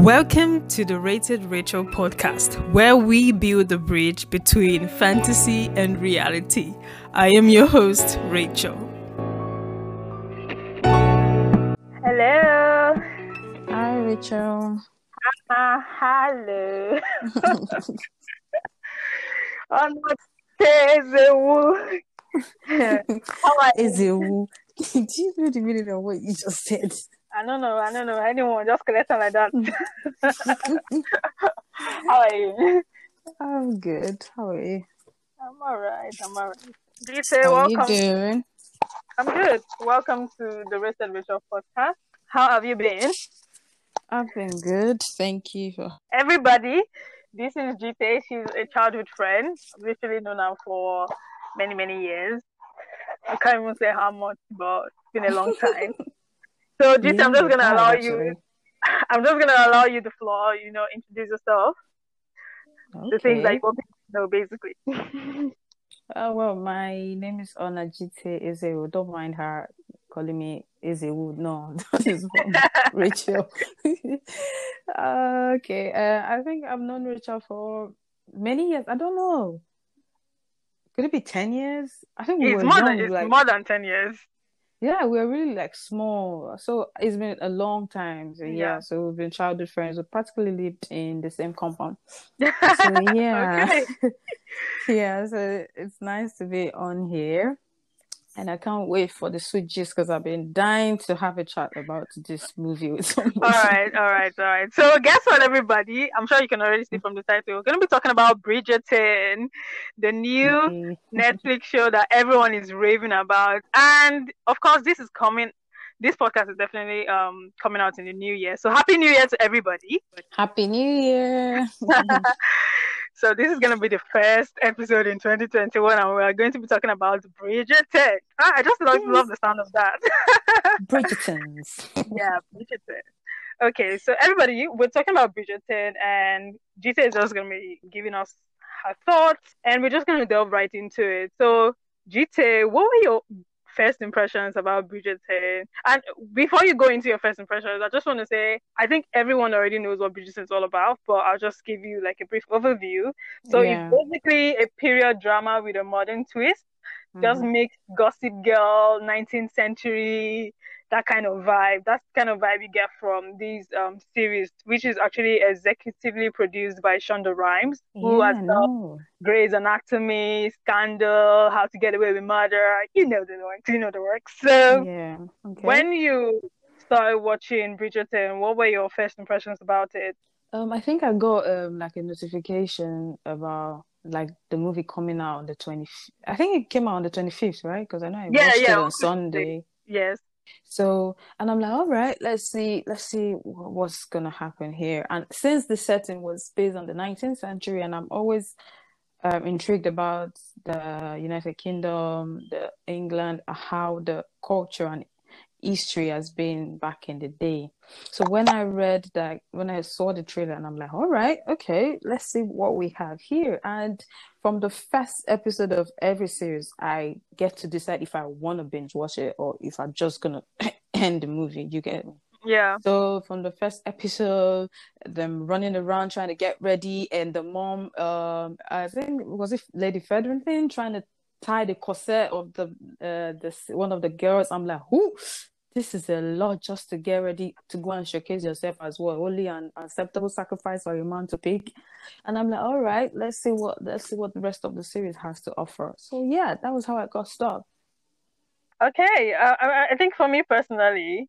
Welcome to the Rated Rachel podcast, where we build the bridge between fantasy and reality. I am your host, Rachel. Hello. Hi, Rachel. Uh, hello. I'm not Tezewu. How are you? Ezewu. Do you know the meaning of what you just said? I don't know. I don't know. Anyone just collect like that. How are you? I'm good. How are you? I'm alright. I'm alright. Do you say How you welcome? doing? I'm good. Welcome to the Rested Rachel podcast. How have you been? I've been good. Thank you for. Everybody, this is Gite. She's a childhood friend. Literally known her for many, many years. I can't even say how much, but it's been a long time. So, Gite, I'm just gonna allow actually. you. I'm just gonna allow you the floor. You know, introduce yourself. The things that Okay. you want people to know, basically. Oh, well, my name is Onajite Ezewu. Don't mind her calling me Ezewu. No, that is Rachel. Uh, okay. Uh, I think I've known Rachel for many years. I don't know. Could it be 10 years? I think we it's were more young, than it's like more than ten years. Yeah, we were really like small. So it's been a long time. So yeah, Yeah. so we've been childhood friends. We practically lived in the same compound. So yeah. Yeah, so it's nice to be on here. And I can't wait for the sweet gist because I've been dying to have a chat about this movie with someone. All right, all right, all right. So, guess what, everybody? I'm sure you can already see from the title. We're going to be talking about Bridgerton, the new Mm, Netflix show that everyone is raving about. And of course, this is coming. This podcast is definitely um coming out in the new year. So, happy New Year to everybody. Happy New Year. so, this is going to be the first episode in 2021, and we are going to be talking about Bridgerton. Ah, I just love, Yes. love the sound of that. Bridgertons. yeah, Bridgerton. Okay, so everybody, we're talking about Bridgerton, and Gita is just gonna be giving us her thoughts, and we're just gonna delve right into it. So, Gita, what were your first impressions about Bridgerton? And before you go into your first impressions, I just want to say I think everyone already knows what Bridgerton is all about, but I'll just give you like a brief overview. So Yeah. it's basically a period drama with a modern twist just Mhm. makes Gossip Girl, 19th century, that kind of vibe. That's the kind of vibe you get from these um, series, which is actually executively produced by Shonda Rhimes, who Yeah, has done no. Grey's Anatomy, Scandal, How to Get Away with Murder. You know the works. You know the works. So Yeah. Okay. when you started watching Bridgerton, what were your first impressions about it? Um, I think I got um like a notification about like the movie coming out on the 20 I think it came out on the 25th, right? Because I know I Yeah, watched yeah, it on on Sunday. Yes. So, and I'm like, all right, let's see, let's see what's gonna happen here. And since the setting was based on the 19th century, and I'm always um, intrigued about the United Kingdom, the England, how the culture and history has been back in the day. So when I read that, when I saw the trailer, and I'm like, all right, okay, let's see what we have here. And from the first episode of every series, I get to decide if I want to binge watch it or if I'm just gonna end the movie. You get me? Yeah. So from the first episode, them running around trying to get ready, and the mom, um, I think was it Lady Featherington trying to tie the corset of the uh this one of the girls. I'm like, who? This is a lot just to get ready to go and showcase yourself as well. Only an acceptable sacrifice for a man to pick. And I'm like, all right, let's see what let's see what the rest of the series has to offer. So yeah, that was how I got started. Okay, uh, I think for me personally,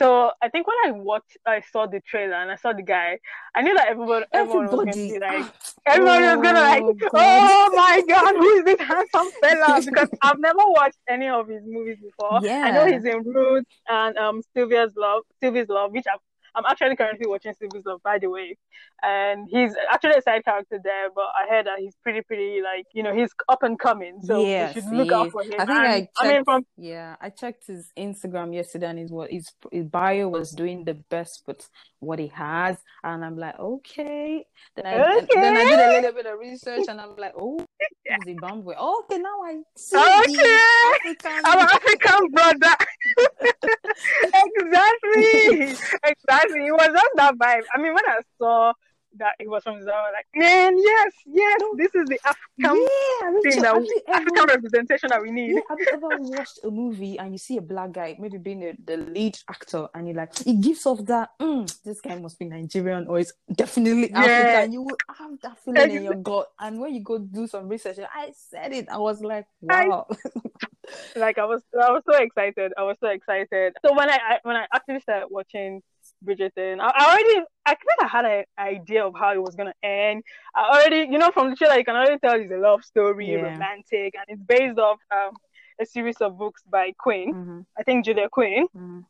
so I think when I watched, I saw the trailer and I saw the guy, I knew that everyone, everyone was going to Everybody, be like, ah, everyone was gonna like, oh, God. oh my god, who is this handsome fella? Because I've never watched any of his movies before. I know he's in Roots and um Sylvie's Love, Sylvie's Love, which I'm, I'm actually currently watching Sylvie's Love, by the way, and he's actually a side character there. But I heard that he's pretty, pretty like you know he's up and coming, so Yes, we should look out for him. I think And, I I mean, from Yeah, I checked his Instagram yesterday, and his what his his bio was doing the best with what he has, and I'm like, okay. Then I and then I did a little bit of research, and I'm like, oh, Zimbabwe. Okay, now I see okay, African. our African brother. exactly, exactly. It was just that vibe. I mean, when I saw that it was from Zara, like, man, yes, yes, this is the African yeah, thing that we, ever, African representation that we need. Yeah, have you ever watched a movie and you see a black guy, maybe being the, the lead actor, and you're like, it gives off that, mm, this guy must be Nigerian or it's definitely yeah. African. You will have that feeling in your gut. And when you go do some research, I said it, I was like, wow. I, like I was, I was so excited. I was so excited. So when I, I when I actually started watching Bridgerton. I, I already, I think I had an idea of how it was gonna end. I already, you know, from the trailer, you can already tell it's a love story, yeah. romantic, and it's based off um, a series of books by Queen. Mm-hmm. I think Julia Quinn. Mm-hmm.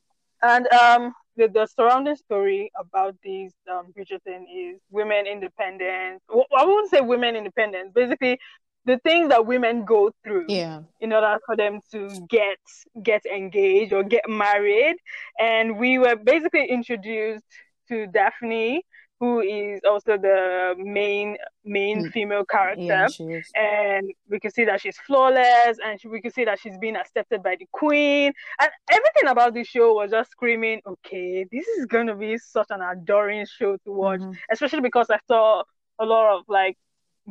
And um, the, the surrounding story about these um, Bridgerton is women independence. Well, I wouldn't say women independence. Basically, the things that women go through yeah. in order for them to get get engaged or get married and we were basically introduced to daphne who is also the main main mm. female character yeah, and we can see that she's flawless and she, we can see that she's being accepted by the queen and everything about the show was just screaming okay this is going to be such an adoring show to watch mm-hmm. especially because i saw a lot of like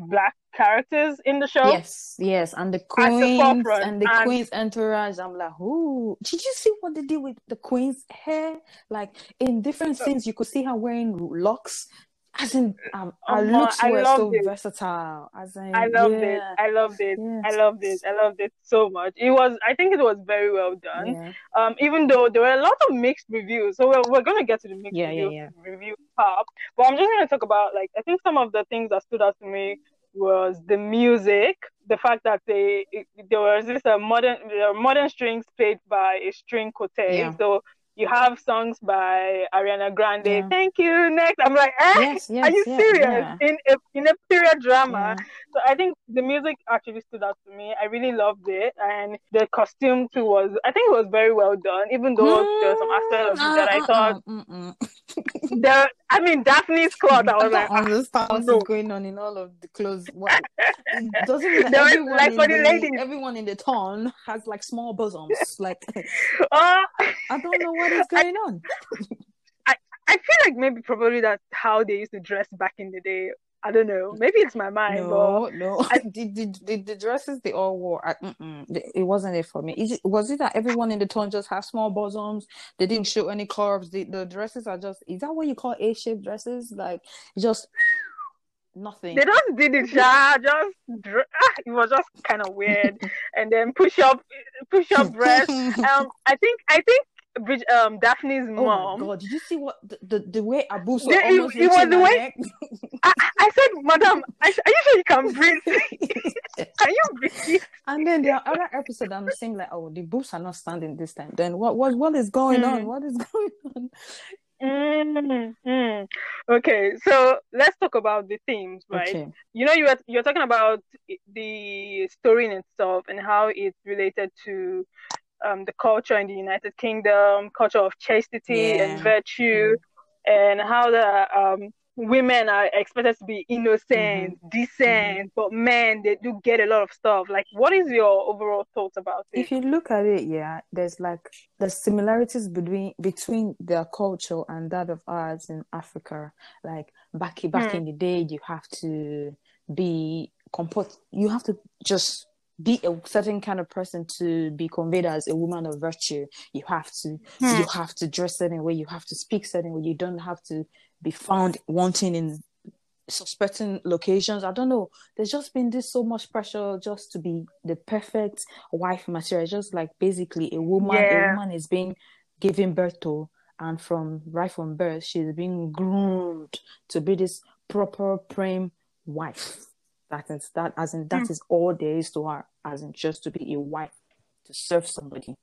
black characters in the show. Yes, yes, and the queens and the and... queen's entourage. I'm like, oh, did you see what they did with the queen's hair? Like in different scenes, you could see her wearing locks. As in, um, her looks were so it. versatile. As in, I loved yeah. it. I loved it. I loved it. I loved it so much. It was. I think it was very well done. Yeah. Um, even though there were a lot of mixed reviews, so we're, we're gonna get to the mixed review, review part. But I'm just gonna talk about like I think some of the things that stood out to me was the music, the fact that they there was this a uh, modern modern strings played by a string quartet. So you have songs by Ariana Grande. Yeah. Thank you. Next, I'm like, eh? yes, yes, are you yes, serious? Yeah. In a in a period drama. Yeah. So I think the music actually stood out to me. I really loved it, and the costume too was. I think it was very well done, even though mm, there were some aspects of it that I thought. Uh, uh, the I mean Daphne's cloth. I was like, I understand what's no. going on in all of the clothes. What it doesn't mean that everyone, like in the, ladies. everyone in the town has like small bosoms. Like uh, I don't know what is going I, on. I I feel like maybe probably that's how they used to dress back in the day. I don't know. Maybe it's my mind. No, no. I, the, the, the, dresses they all wore, I, it wasn't it for me. Is it, was it that everyone in the town just have small bosoms? They didn't show any curves. The, the dresses are just. Is that what you call A-shaped dresses? Like just nothing. They just did it, yeah. Just ah, it was just kind of weird. and then push up, push up breast. um, I think I think Bridge, um, Daphne's oh mom. Oh God! Did you see what the the, the way Abu was the, almost it, it was the way. I, I said, Madam, are you sure you can breathe? can you? And then the other episode, I'm saying like, oh, the boobs are not standing this time. Then what what what is going mm. on? What is going on? Mm-hmm. Okay, so let's talk about the themes, right? Okay. You know, you're you're talking about the story in itself and how it's related to um, the culture in the United Kingdom, culture of chastity yeah. and virtue, mm-hmm. and how the um, women are expected to be innocent, mm-hmm. decent, mm-hmm. but men they do get a lot of stuff. Like, what is your overall thoughts about it? If you look at it, yeah, there's like the similarities between between their culture and that of ours in Africa. Like back back mm. in the day, you have to be comport. You have to just be a certain kind of person to be conveyed as a woman of virtue. You have to hmm. you have to dress certain way, you have to speak certain way, you don't have to be found wanting in certain locations. I don't know. There's just been this so much pressure just to be the perfect wife material. Just like basically a woman, yeah. a woman is being given birth to and from right from birth she's being groomed to be this proper prime wife that is that as in that mm. is all there is to her, as in just to be a wife to serve somebody.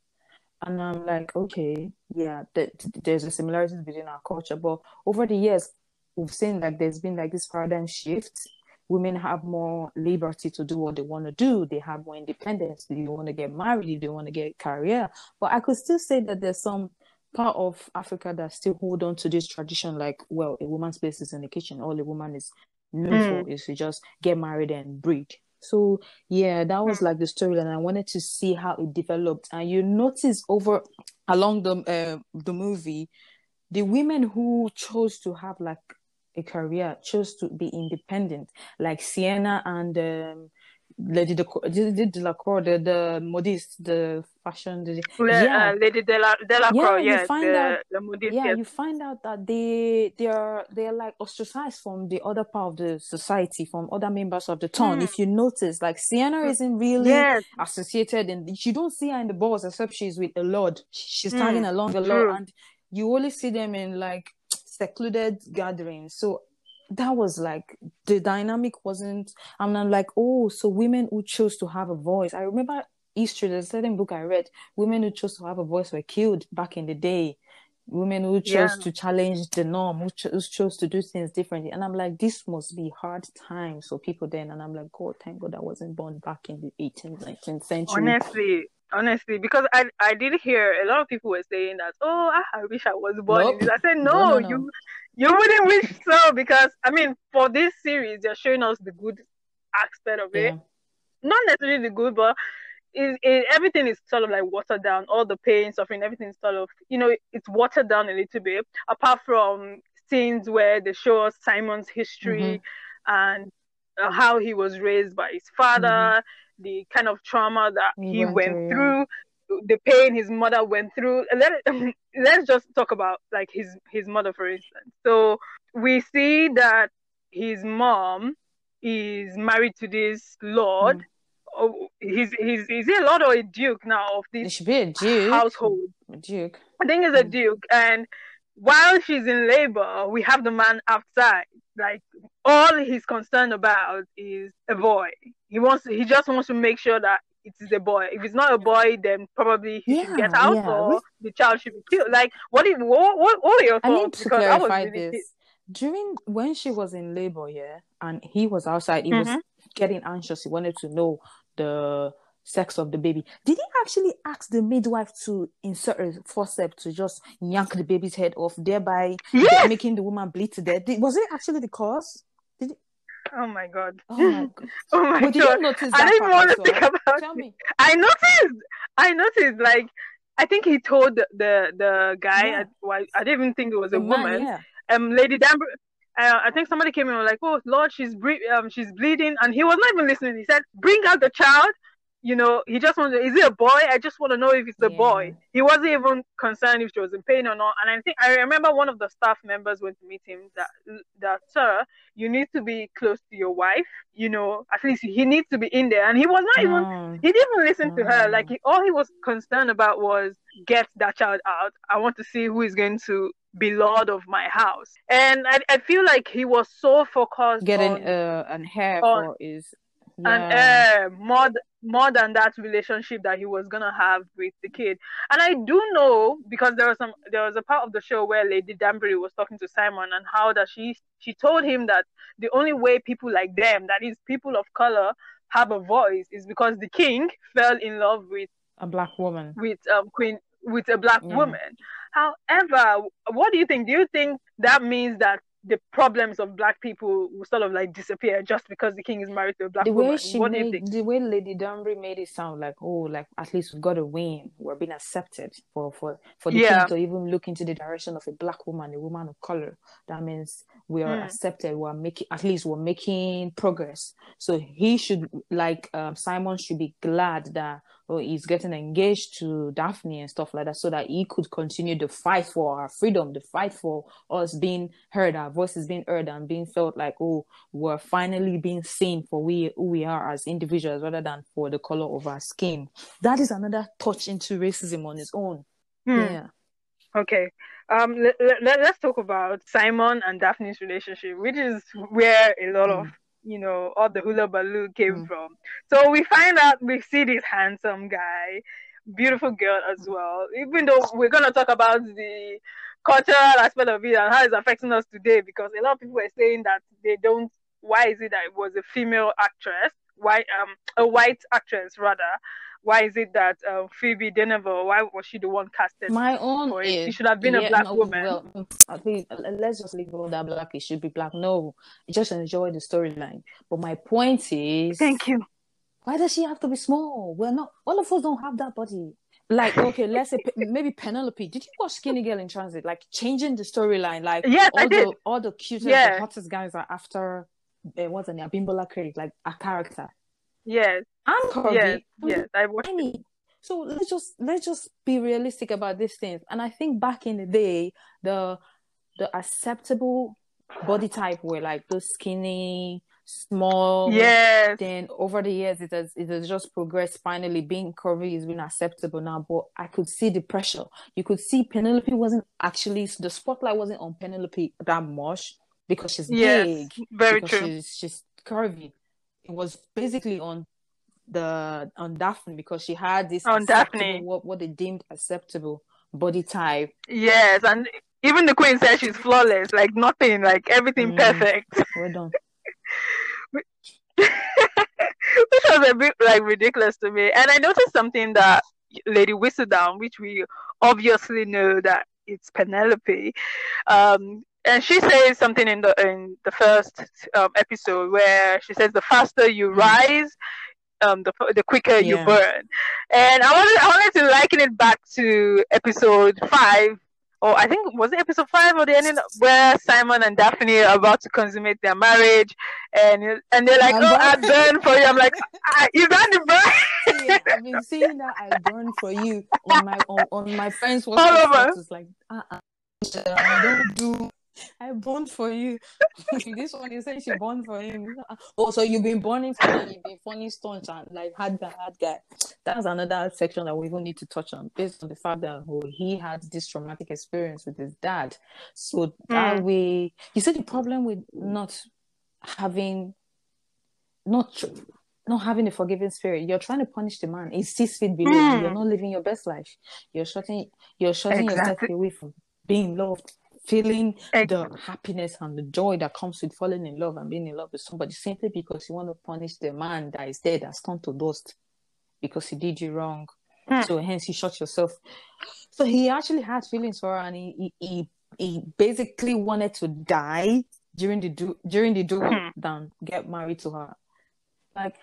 And I'm like, okay, yeah, th- there's a similarities between our culture, but over the years, we've seen like there's been like this paradigm shift. Women have more liberty to do what they want to do. They have more independence. They want to get married. They want to get career. But I could still say that there's some part of Africa that still hold on to this tradition, like, well, a woman's place is in the kitchen. All a woman is mm. is to just get married and breed. So yeah, that was like the story, and I wanted to see how it developed. And you notice over along the uh, the movie, the women who chose to have like a career chose to be independent, like Sienna and um, Lady Delacroix, the, the modiste, the fashion, the, yeah, uh, Lady Delacroix, yeah, you find the, out, the modiste, yeah, yes. you find out that they they are they are like ostracized from the other part of the society, from other members of the town. Mm. If you notice, like Sienna isn't really Yes. associated, and you don't see her in the balls except she's with a lord. She's tagging Mm, along the lord, and you only see them in like secluded gatherings. So that was like the dynamic wasn't i'm not like oh so women who chose to have a voice i remember history there's a certain book i read women who chose to have a voice were killed back in the day women who chose Yeah. to challenge the norm who, cho- who chose to do things differently and i'm like this must be hard times for people then and i'm like god thank god i wasn't born back in the 18th 19th century Honestly, honestly, because I I did hear a lot of people were saying that, oh, I, I wish I was born Nope. I said, No, no, no, no. You wouldn't wish so because I mean, for this series, they're showing us the good aspect of it, yeah. Not necessarily the good, but it, it, everything is sort of like watered down. All the pain, suffering, everything is sort of you know it's watered down a little bit. Apart from scenes where they show us Simon's history and uh, how he was raised by his father, the kind of trauma that He he went went, through, the pain his mother went through. Let let's just talk about like his his mother for instance. So we see that his mom is married to this lord. Oh, he's he's is he a lord or a duke now of it this should be a duke household? a duke I think it's a Mm. duke. And while she's in labor, we have the man outside. Like all he's concerned about is a boy. He wants he just wants to make sure that it is a boy. If it's not a boy, then probably he should get out yeah. or the child should be killed. Like what is what what, what are your thoughts? I need to Because I was clarify really this. During when she was in labor, yeah, and he was outside, he was Mhm. getting anxious. He wanted to know the sex of the baby. Did he actually ask the midwife to insert a forceps to just yank the baby's head off, thereby Yes! making the woman bleed to death? Was it actually the cause? Oh my god. oh my god! oh my But did god. you notice I don't even want to think about Tell it. me. I noticed. I noticed. Like, I think he told the the, guy. Yeah. I, well, I didn't even think it was The a man, woman. yeah. Um, Lady Danbury. Uh, I think somebody came in and was like, "Oh Lord, she's bre- um, she's bleeding," and he was not even listening. He said, "Bring out the child." You know, he just wanted. Is it a boy? I just want to know if it's a Yeah. boy. He wasn't even concerned if she was in pain or not. And I think I remember one of the staff members went to meet him that that sir, you need to be close to your wife. You know, at least he needs to be in there. And he was not even he didn't even listen to her. Like he, all he was concerned about was get that child out. I want to see who is going to be lord of my house. And I, I feel like he was so focused Getting on uh, an hair on- for his and yeah. uh, more th- more than that relationship that he was gonna have with the kid. And I do know because there was some there was a part of the show where Lady Danbury was talking to Simon and how that she she told him that the only way people like them, that is people of color, have a voice is because the king fell in love with a black woman. with um queen with a black Yeah. woman. However, what do you think? Do you think that means that the problems of black people will sort of like disappear just because the king is married to a black the way she What do you made think? the way Lady Danbury made it sound like oh like at least we've got a win we're being accepted for for for the Yeah. king to even look into the direction of a black woman a woman of color that means we are Mm. accepted we're making at least we're making progress so he should like um, Simon should be glad that oh he's getting engaged to Daphne and stuff like that so that he could continue the fight for our freedom the fight for us being heard our voices being heard and being felt like oh we're finally being seen for we who we are as individuals rather than for the color of our skin. That is another touch into racism on its own. Hmm. Yeah. Okay. Um, let, let, let's talk about Simon and Daphne's relationship, which is where a lot of, you know, all the hula baloo came Mm. from. So we find out, we see this handsome guy, beautiful girl as well, even though we're going to talk about the cultural aspect of it and how it's affecting us today, because a lot of people are saying that they don't, why is it that it was a female actress, why, um, a white actress rather, why is it that uh, Phoebe Dynevor, why was she the one casted? My own for it? is She should have been yeah, a black no, woman. Well, I think uh, let's just leave all that black. It should be black. No, just enjoy the storyline. But my point is, Thank you. why does she have to be small? We're not. All of us don't have that body. Like, okay, let's say maybe Penelope. Did you watch Skinny Girl in Transit? Like changing the storyline. Like Yes, I all did. the all the cutest, Yeah. the hottest guys are after. Uh, what's her name? Bimbola Craig, like a character. Yes, I'm curvy. yes, yes. I watched. So let's just let's just be realistic about these things. And I think back in the day, the the acceptable body type were like those skinny, small. Yes, Then over the years, it has it has just progressed. Finally, being curvy is being acceptable now. But I could see the pressure. You could see Penelope wasn't actually the spotlight wasn't on Penelope that much because she's yes. big Very true. she's she's curvy. It was basically on the on Daphne because she had this On Daphne. what what they deemed acceptable body type. Yes, and even the queen says she's flawless. Like nothing. Like everything Mm. perfect. Well done. which was a bit like ridiculous to me. And I noticed something that Lady Whistledown, which we obviously know that it's Penelope, um, and she says something in the in the first um, episode where she says the faster you rise, um, the the quicker you burn. And I wanted I wanted to liken it back to episode five. Or I think was it episode five or the ending where Simon and Daphne are about to consummate their marriage, and and they're like, I'm "Oh, I burn for you." I'm like, ah, "Is that the burn?" Yeah, I've been seeing that I burn for you on my on, on my friends' All over. status. Like, uh, uh I don't do. I burn for you. this one is saying she born for him. Oh, so you've been burning for him. You've been funny staunch and like hard guy, hard guy. That's another section that we even need to touch on, based on the fact that oh, he had this traumatic experience with his dad. So that Mm. way, you see the problem with not having, not tr- not having a forgiving spirit. You're trying to punish the man. He's six feet below you. Mm. You're not living your best life. You're shutting you're shutting yourself away from being loved, feeling the happiness and the joy that comes with falling in love and being in love with somebody simply because you want to punish the man that is there that's turned to dust because he did you wrong. Hmm. So hence you shot yourself. So he actually had feelings for her and he he, he, he basically wanted to die during the du- during the duel Hmm. than get married to her. Like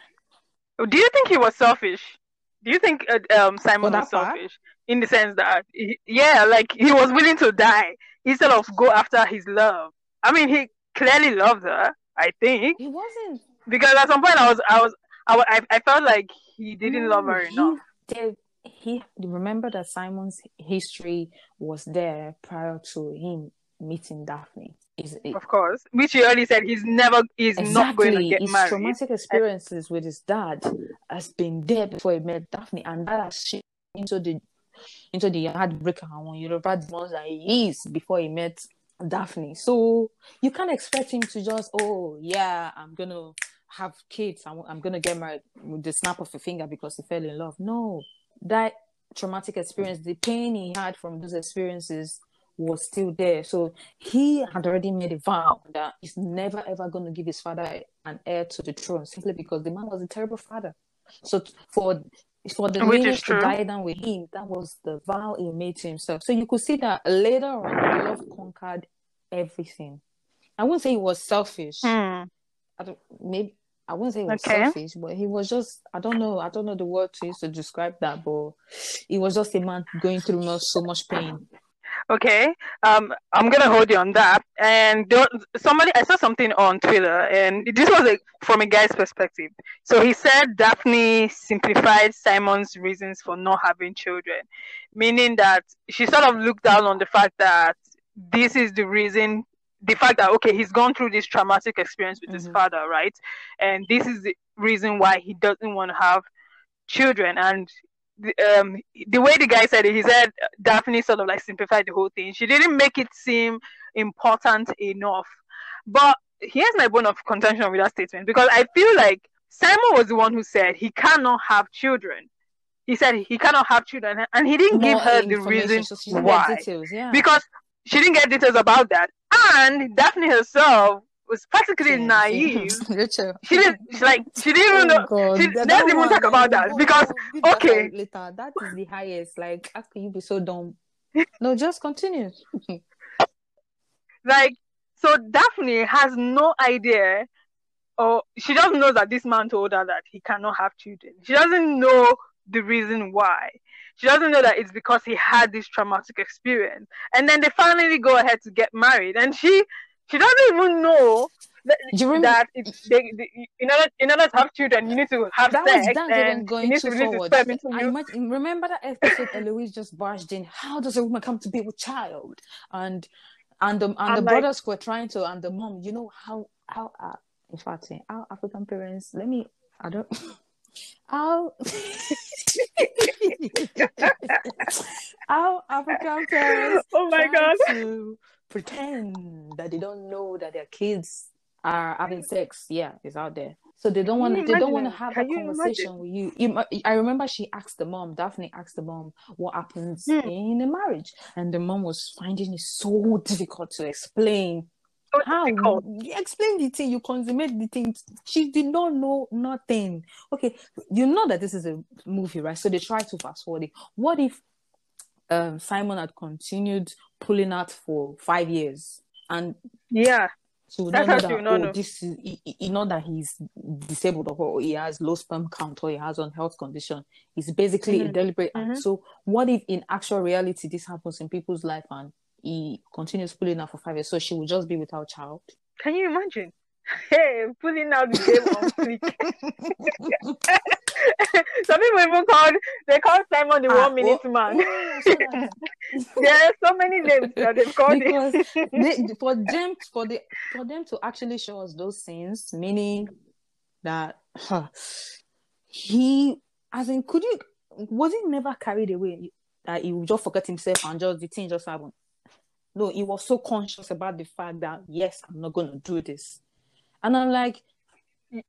Do you think he was selfish? Do you think uh, um, Simon was that part? selfish in the sense that, he, yeah, like he was willing to die instead of go after his love? I mean, he clearly loved her. I think he wasn't because at some point I was, I was, I, I, I felt like he didn't love her No, he- enough. There, he remember that Simon's history was there prior to him meeting Daphne. Is it, Of course, which he already said he's never, he's not going to exactly get his married. traumatic experiences with his dad has been there before he met Daphne, and that has shaped into the into the heartbreaker and Yoruba demons that he is before he met Daphne. So you can't expect him to just oh yeah I'm gonna have kids I'm, I'm gonna get married with the snap of a finger because he fell in love. No, that traumatic experience, the pain he had from those experiences was still there. So he had already made a vow that he's never ever going to give his father an heir to the throne simply because the man was a terrible father. So t- for for the Which to die down with him, that was the vow he made to himself. So you could see that later on, love conquered everything. I wouldn't say he was selfish. Hmm. I don't maybe I wouldn't say he was Okay. selfish, but he was just I don't know I don't know the word to use to describe that, but he was just a man going through so much pain. Okay, um, I'm gonna hold you on that. And don't, somebody, I saw something on Twitter, and this was a, from a guy's perspective. So he said Daphne simplified Simon's reasons for not having children, meaning that she sort of looked down on the fact that this is the reason, the fact that okay, he's gone through this traumatic experience with his Mhm. father, right? And this is the reason why he doesn't want to have children. And the, um, the way the guy said it, he said Daphne sort of like simplified the whole thing. She didn't make it seem important enough. But here's my bone of contention with that statement because I feel like Simon was the one who said he cannot have children. He said he cannot have children, and he didn't give her the reason so why details, yeah. because she didn't get details about that. And Daphne herself was practically naive. Rachel. She didn't she, like she didn't even oh know. God, she- that- even talk about that because okay. later. That is the highest. Like, how can you be so dumb? No, just continue. like so Daphne has no idea or she doesn't know that this man told her that he cannot have children. She doesn't know the reason why. She doesn't know that it's because he had this traumatic experience. And then they finally go ahead to get married and she she doesn't even know that, that they, they, in order in order to have children you need to have That sex was that's and even you going need too to forward. I remember that episode Eloise just barged in. How does a woman come to be with child? And and the and I'm the like- brothers were trying to and the mom. You know how how uh, in fact eh, how African parents. Let me. I don't. How how African parents Oh my god. to pretend that they don't know that their kids are having sex. Yeah, it's out there. So they don't want they don't want to have Can a you conversation with you. you. I remember she asked the mom, Daphne asked the mom what happens Hmm. in a marriage, and the mom was finding it so difficult to explain. So How difficult. you explain the thing, you consummate the thing. She did not know nothing. Okay, you know that this is a movie, right? So they try to fast forward it. What if um, Simon had continued pulling out for five years and Yeah. she would That's not know how that not oh know. this is he, he- know that he's disabled or he has low sperm count or he has a health condition. It's basically a Mhm. deliberate act. Mhm. So what if in actual reality this happens in people's life and he continues pulling out for five years? So she will just be without child. Can you imagine? Hey, pulling out the game on. Some people even called they called Simon the Ah, one minute oh, man. oh, so there are so many names that they've called him. because they, for them for the for them to actually show us those scenes, meaning that huh, he as in could you was he never carried away that he would just forget himself and just the thing just happened. No, he was so conscious about the fact that yes, I'm not gonna do this. And I'm like,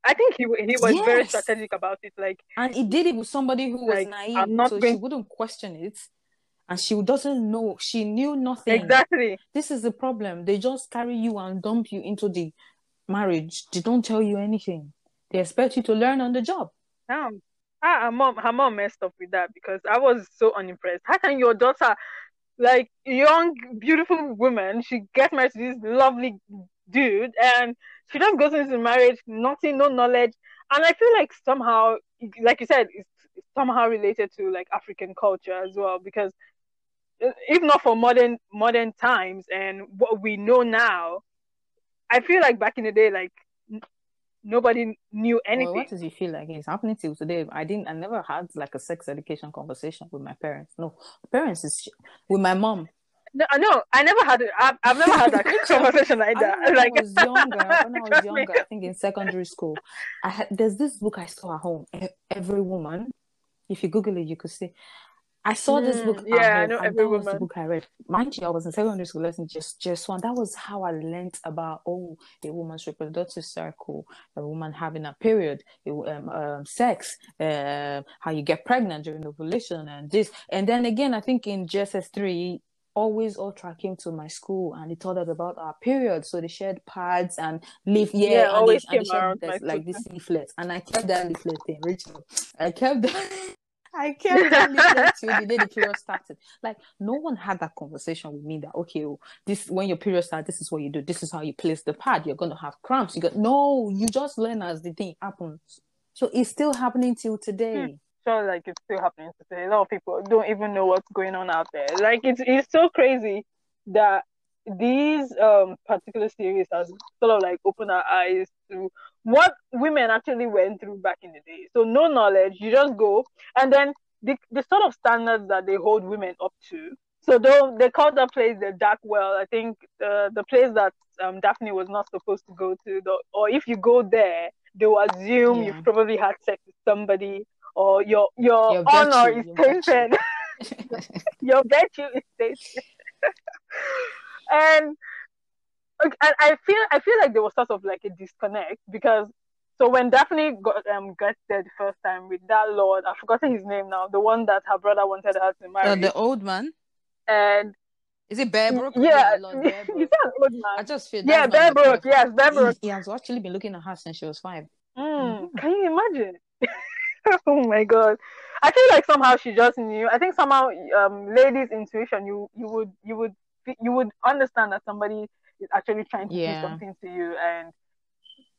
I think he he was very strategic about it. Like and he did it with somebody who was naive, I'm not so she wouldn't question it. And she doesn't know. She knew nothing. exactly. this is the problem. They just carry you and dump you into the marriage. They don't tell you anything. They expect you to learn on the job. Um, ah, her mom, her mom messed up with that because I was so unimpressed. How can your daughter, like young, beautiful woman, she gets married to this lovely dude, and she just goes into marriage, nothing, no knowledge, and I feel like somehow, like you said, it's, somehow related to like African culture as well because if not for modern modern times and what we know now, I feel like back in the day, like n- nobody knew Well, anything. what does it feel like? It's happening till today. I didn't. I never had like a sex education conversation with my parents. No, parents is with my mom. No, no, I never had it. I've, I've never had that conversation like that. Like, when I was younger, when I was younger, I think in secondary school, I had there's this book I saw at home. Every woman, if you Google it, you could see. I saw this Mm, book at yeah, I know Every that was the book I read. Mind you, I was in secondary school, lesson just just one. That was how I learned about oh, a woman's reproductive cycle, a woman having a period, um, um, sex, um, how you get pregnant during ovulation, and this. And then again, I think in GSS three, always all tracking to my school and they taught us about our period. So they shared pads and leaf yeah, Yeah, and always they, and they came shared around this, like this leaflet. And I kept that leaflet thing, Rachel. I kept that I kept that leaflet till the day the period started. Like no one had that conversation with me that okay, oh, this when your period starts, this is what you do, this is how you place the pad, you're gonna have cramps. You got no, you just learn as the thing happens. So it's still happening till today. Hmm. Sure, like it's still happening today. A lot of people don't even know what's going on out there. Like it's it's so crazy that these um particular series has sort of like opened our eyes to what women actually went through back in the day. So no knowledge, you just go, and then the the sort of standards that they hold women up to. So though they call that place the dark well, I think the the place that um, Daphne was not supposed to go to, the, or if you go there, they will assume Yeah. you've probably had sex with somebody, or your your, Your honor virtue, is your virtue. tainted. your virtue is tainted. and and I feel I feel like there was sort of like a disconnect because so when Daphne got um got there the first time with that lord, I've forgotten his name now, the one that her brother wanted her to marry, Uh, the old man. and Is it Berbrooke? Yeah, Lord he's Berbrooke. an old man. I just feel Yeah, that's not the Berbrooke. Yes, Berbrooke. He, he has actually been looking at her since she was five. Mm, can you imagine? oh my god. I feel like somehow she just knew. I think somehow, um, ladies' intuition, you you would you would you would understand that somebody is actually trying to Yeah. do something to you, and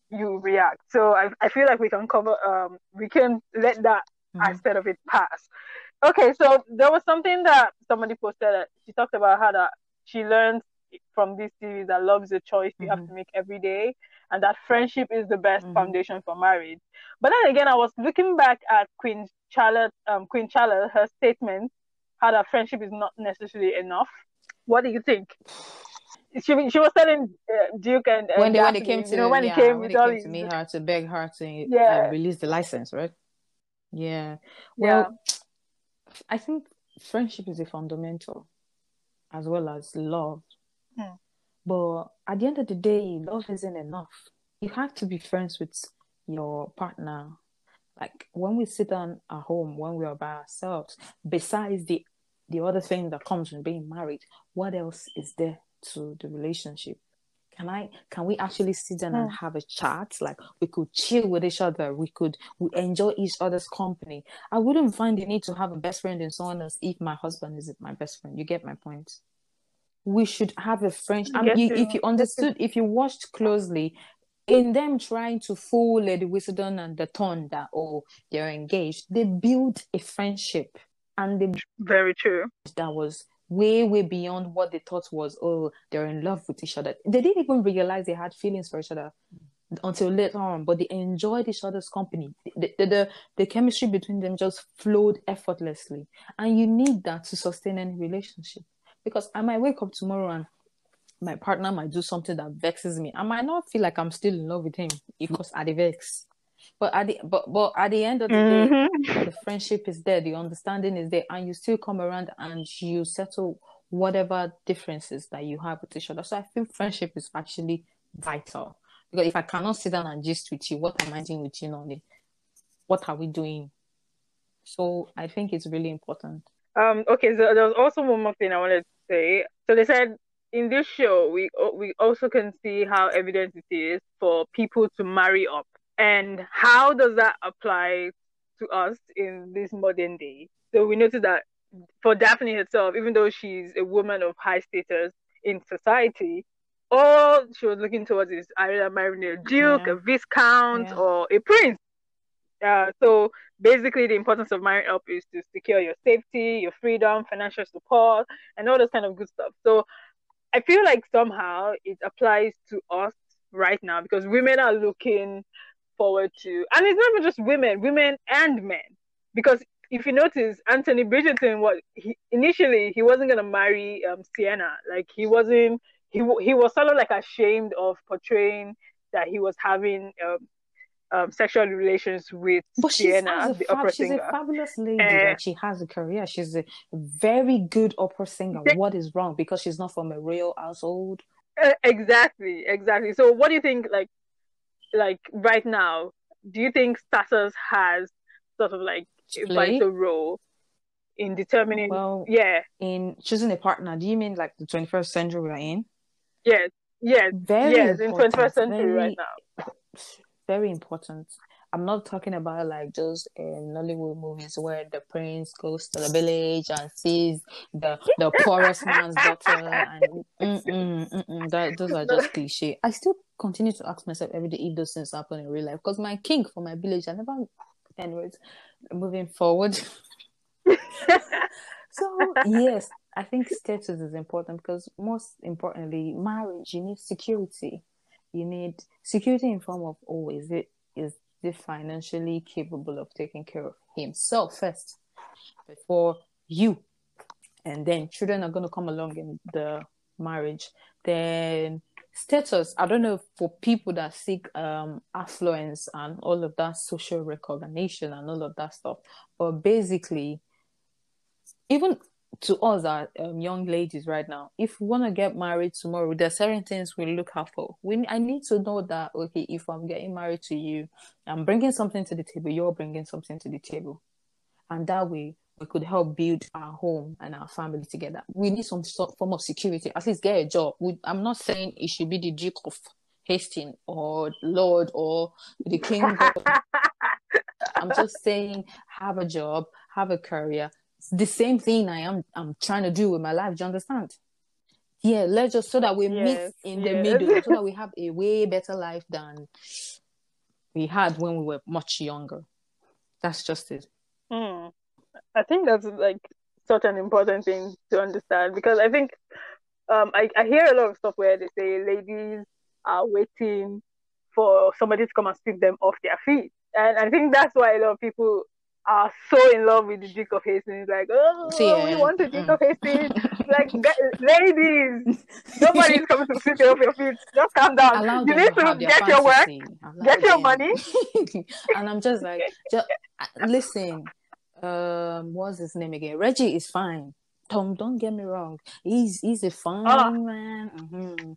you react. So I I feel like we can cover um we can let that Mhm. aspect of it pass. Okay, so there was something that somebody posted. That she talked about how that she learned from this series that love is a choice you have Mhm. to make every day, and that friendship is the best Mhm. foundation for marriage. But then again, I was looking back at Queen Charlotte, um, Queen Charlotte, her statement, how that friendship is not necessarily enough. What do you think? She she was telling uh, Duke and, and when they when they came to you know when yeah, he came when with they came to meet her to beg her to Yeah. uh, release the license, right? Yeah. Yeah. Well, I think friendship is a fundamental as well as love. Hmm. But at the end of the day, love isn't enough. You have to be friends with your partner. Like when we sit down at home, when we are by ourselves, besides the the other thing that comes with being married, what else is there to the relationship? Can I can we actually sit down and hmm. have a chat? Like we could chill with each other, we could we enjoy each other's company. I wouldn't find the need to have a best friend in someone else if my husband is my best friend. You get my point? We should have a friendship. I mean, you, if you understood, if you watched closely, in them trying to fool Lady Whistledown and the Thunder, oh they're engaged, they built a friendship and they Very true. that was way way beyond what they thought was oh they're in love with each other they didn't even realize they had feelings for each other until later on but they enjoyed each other's company the, the, the, the chemistry between them just flowed effortlessly and you need that to sustain any relationship because i might wake up tomorrow and my partner might do something that vexes me i might not feel like i'm still in love with him because i dey vex but at the but, but at the end of the day Mhm. the friendship is there, the understanding is there, and you still come around and you settle whatever differences that you have with each other. So I feel friendship is actually vital because if I cannot sit down and gist with you, what am I doing with you, Nolly? What are we doing? So I think it's really important. Um, okay, so there was also one more thing I wanted to say. So they said in this show, we we also can see how evident it is for people to marry up, and how does that apply to us in this modern day? So we notice that for Daphne herself, even though she's a woman of high status in society, all she was looking towards is either marrying a duke, Yeah. a viscount, Yeah. or a prince. Uh, so basically, the importance of marrying up is to secure your safety, your freedom, financial support, and all those kind of good stuff. So I feel like somehow it applies to us right now because women are looking forward to, and it's not even just women, women and men. Because if you notice, Anthony Bridgerton, what he initially he wasn't gonna marry um, Sienna. Like he wasn't. He he was sort of like ashamed of portraying that he was having um, um, sexual relations with But she's, Sienna, a the fab- opera she's a singer. fabulous lady. Like she has a career. She's a very good opera singer. Yeah. What is wrong? Because she's not from a real household. Uh, exactly, exactly. So, what do you think? Like, like right now, do you think status has sort of like a vital role in determining? Well, yeah, in choosing a partner, do you mean like the 21st century we're in? yes, yes, Very yes. In twenty first century, very, right now. Very important. I'm not talking about like just uh, Nollywood movies where the prince goes to the village and sees the the poorest man's daughter, and mm-mm, mm-mm, that, those are just cliche. I still continue to ask myself every day if those things happen in real life because my king for my village, I never. Anyways, moving forward. So yes, I think status is important because most importantly, marriage you need security. You need security in form of oh, is it is financially capable of taking care of himself first before you, and then children are going to come along in the marriage. Then status. I don't know for people that seek um affluence and all of that social recognition and all of that stuff, but basically even to us our um, young ladies right now if we want to get married tomorrow there are certain things we look out for we i need to know that okay if i'm getting married to you i'm bringing something to the table you're bringing something to the table and that way we could help build our home and our family together. We need some sort form of security. At least get a job. We, I'm not saying it should be the Duke of Hastings or Lord or the King. I'm just saying have a job, have a career. It's the same thing I am I'm trying to do with my life. Do you understand? Yeah, let's just so that we Yes, meet in the middle, so that we have a way better life than we had when we were much younger. That's just it. Hmm. I think that's like such an important thing to understand because I think um I, I hear a lot of stuff where they say ladies are waiting for somebody to come and sweep them off their feet. And I think that's why a lot of people are so in love with the Duke of Hastings. Like, oh, we want the Duke of Hastings. like, ladies, nobody's coming to you off your feet. Just calm down. Allow you need to to have their get your work, get your money. and I'm just like, just listen. Um, what's his name again? Reggie is fine. Tom, don't get me wrong. He's he's a fun Ah. man. hmm